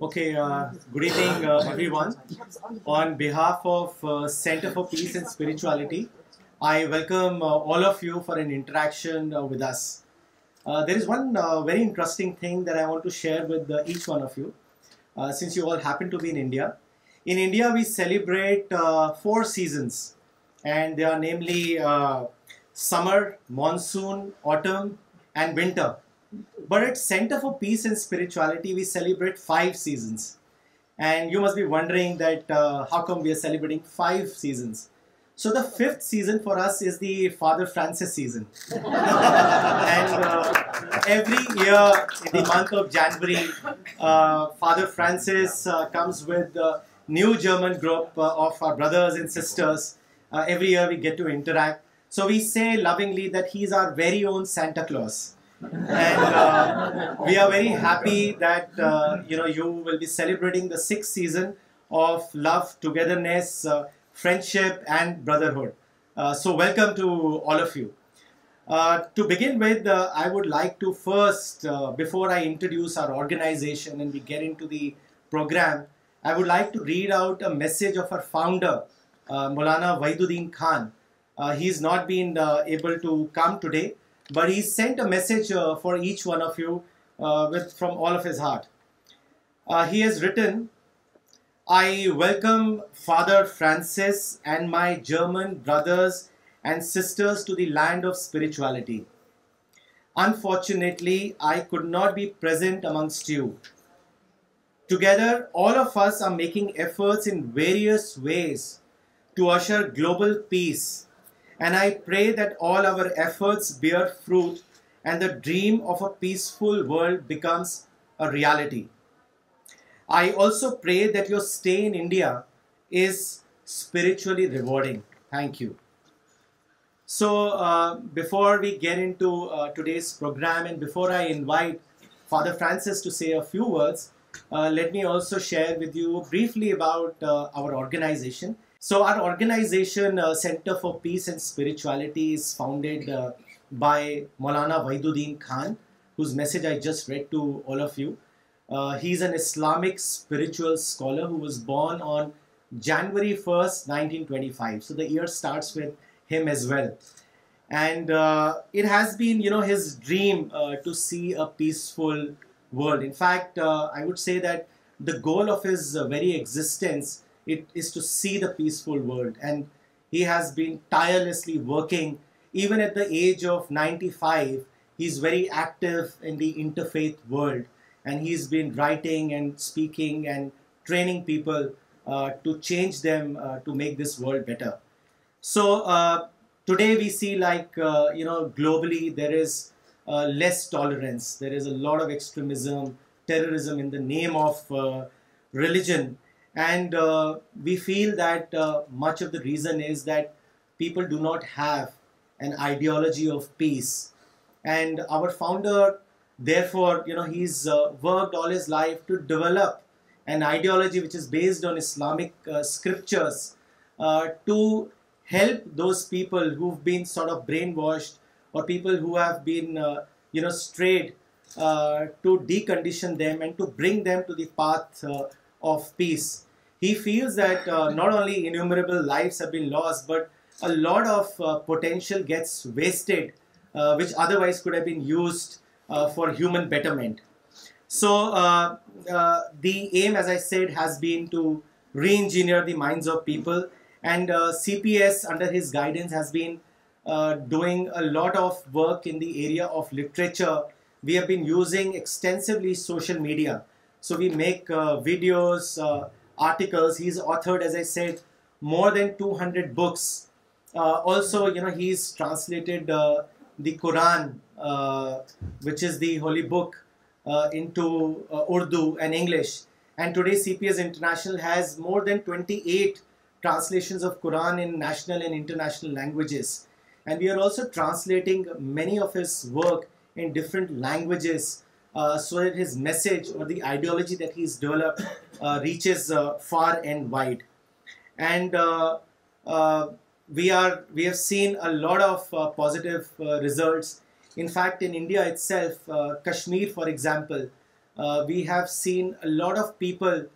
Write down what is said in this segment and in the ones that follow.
Okay, uh, good evening uh, everyone. On behalf of uh, Center for Peace and Spirituality, I welcome all of you for an interaction with us. There is one very interesting thing that I want to share with each one of you, since you all happen to be in India. In India, we celebrate 4 seasons, and they are namely summer, monsoon, autumn and winter. But at Center for Peace and Spirituality, we celebrate 5 seasons. And you must be wondering that uh, how come we are celebrating 5 seasons? So the 5th season for us is the Father Francis season. And uh, every year in the month of January, uh, Father Francis comes with a new German group of our brothers and sisters. Every year we get to interact. So we say lovingly that he's our very own Santa Claus. We are very happy season of love togetherness friendship and brotherhood so welcome to all of to begin like to first before I introduce our organisation to read out message of our founder Maulana Wahiduddin Khan has not been able But he sent a message uh, for each one of you uh, from all of his heart. Uh, he has written, I welcome Father Francis and my German brothers and sisters to the land of spirituality. Unfortunately, I could not be present amongst you. Together, all of us are making efforts in various ways to usher global peace and I pray that all our efforts bear fruit and the dream of a peaceful world becomes a reality. I also pray that your stay in India is spiritually rewarding. Thank you. So uh, before we get into uh, today's program, and before I invite Father Francis to say a few words, uh, let me also share with you briefly about our organization. So our organization, uh, Center for Peace and Spirituality, is founded uh, by Maulana Wahiduddin Khan, whose message I just read to all of you. Uh, he's an Islamic spiritual scholar who was born on January 1st, 1925. So the year starts with him as well. And it has been, his dream to see a peaceful world. In fact, I would say that the goal of his very existence it is to see the peaceful world. And he has been tirelessly working. Even at the age of 95, he's very active in the interfaith world. And he's been writing and speaking and training people uh, to change them uh, to make this world better. So uh, today we see, like, globally there is less tolerance. There is a lot of extremism, terrorism in the name of religion. And uh, we feel that uh, much of the reason is that people do not have an ideology of peace. And our founder, therefore, he's uh, worked all his life to develop an ideology which is based on Islamic scriptures to help those people who've been sort of brainwashed, or people who have been, strayed, to decondition them and to bring them to the path of peace. He feels that not only enable life lost but of potential gets wasted for human betterment so the aim is has been re engineer the minds of people and C P S under his guidance has been doing lot of work enough literature we are using social media so we make videos articles. He's authored, as I said, more than 200 books. Uh, also, he's translated uh, the Quran, uh, which is the holy book, into Urdu and English. And today CPS International has more than 28 translations of Quran in national and international languages. And we are also translating many of his work in different languages uh, so that his message or the ideology that he's developed uh, reaches uh, far and wide. And we have seen a lot of positive results. In fact, in India itself, Kashmir, for example, we have seen a lot of people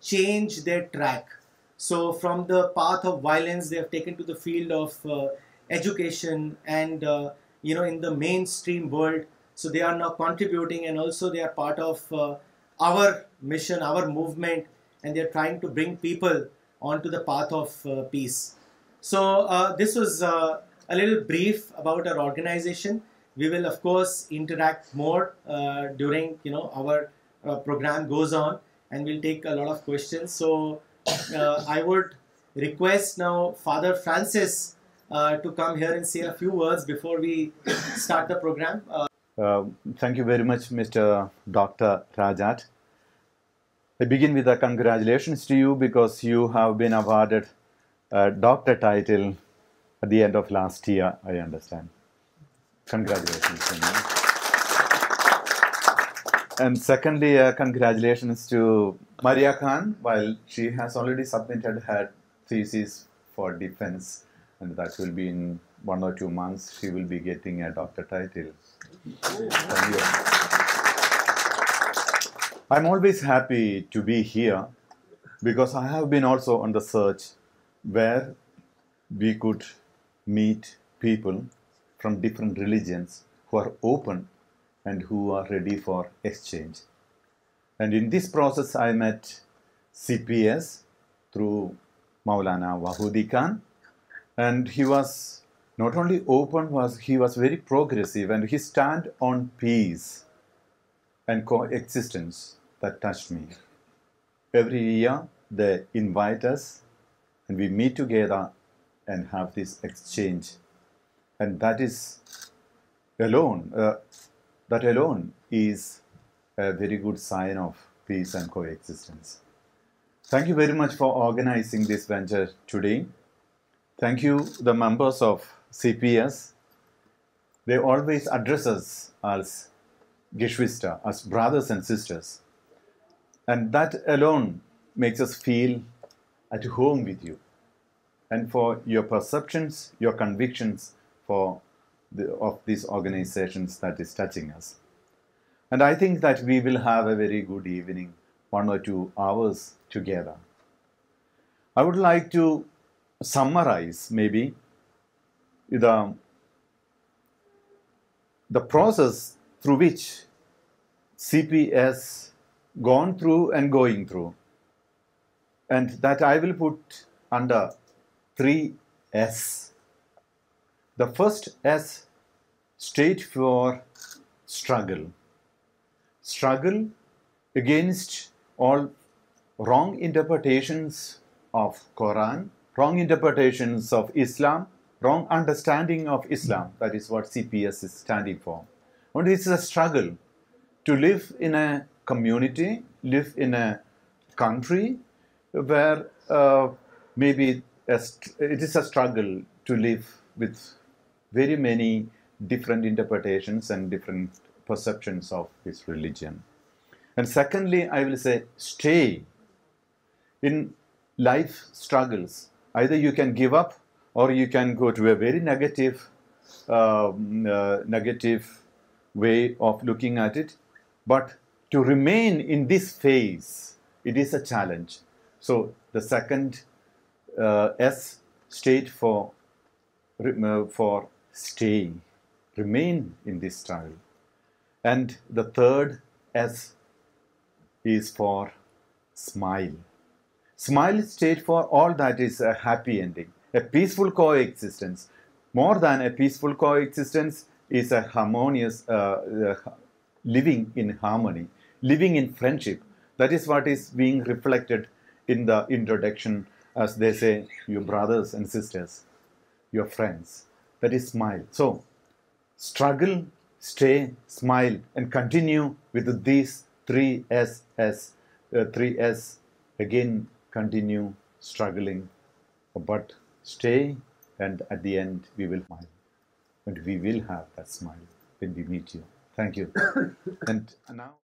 change their track. So from the path of violence, they have taken to the field of education, and in the mainstream world, so they are now contributing, and also they are part of uh, our mission, our movement, and they are trying to bring people onto the path of uh, peace. So uh, this was a little brief about our organization. We will of course interact more during our program goes on, and we'll take a lot of questions. So I would request now Father Francis to come here and say a few words before we start the program. thank you very much, Mr. Dr. Rajat. I begin with a congratulations to you because you have been awarded a doctor title at the end of last year, I understand. Congratulations. To you. And secondly, uh, congratulations to Maria Khan, while she has already submitted her thesis for defense. Happy to be here because I've been also other search where we could meet people from different religions who are open and who are ready for exchange and in this process I met C P S through Maulana Wahiduddin Khan And he was not only open, he was very progressive, and his stand on peace and coexistence that touched me. Every year they invite us and we meet together and have this exchange. And that is alone, uh, is a very good sign of peace and coexistence. Thank you very much for organizing this venture today. Thank you, the members of CPS. They always address us as Geschwister, as brothers and sisters. And that alone makes us feel at home with you. And for your perceptions, your convictions of these organizations that is touching us. And I think that we will have a very good evening, 1 or 2 hours together. I would like to summarize maybe the process through which CP has gone through and going through, and that I will put under 3 S's. The first S stands for struggle. Struggle against all wrong interpretations of Quran wrong interpretations of Islam, wrong understanding of Islam. That is what CPS is standing for. And it's a struggle to live in a community, live in a country where uh, maybe it is a struggle to live with very many different interpretations and different perceptions of this religion. And secondly, I will say stay in life struggles, Either you can give up, or you can go to a very negative, uh, mm, uh, negative way of looking at it. But to remain in this phase, it is a challenge. So the second uh, S, state for staying, remain in this style. And the third S is for smile. Smile is state for all that is a happy ending, a peaceful coexistence. More than a peaceful coexistence is a harmonious uh, uh, living in harmony, living in friendship. That is what is being reflected in the introduction, as they say, your brothers and sisters, your friends. That is smile. So, struggle, stay, smile, and continue with these three S's. Uh, again, continue struggling but stay and at the end we will we will thank you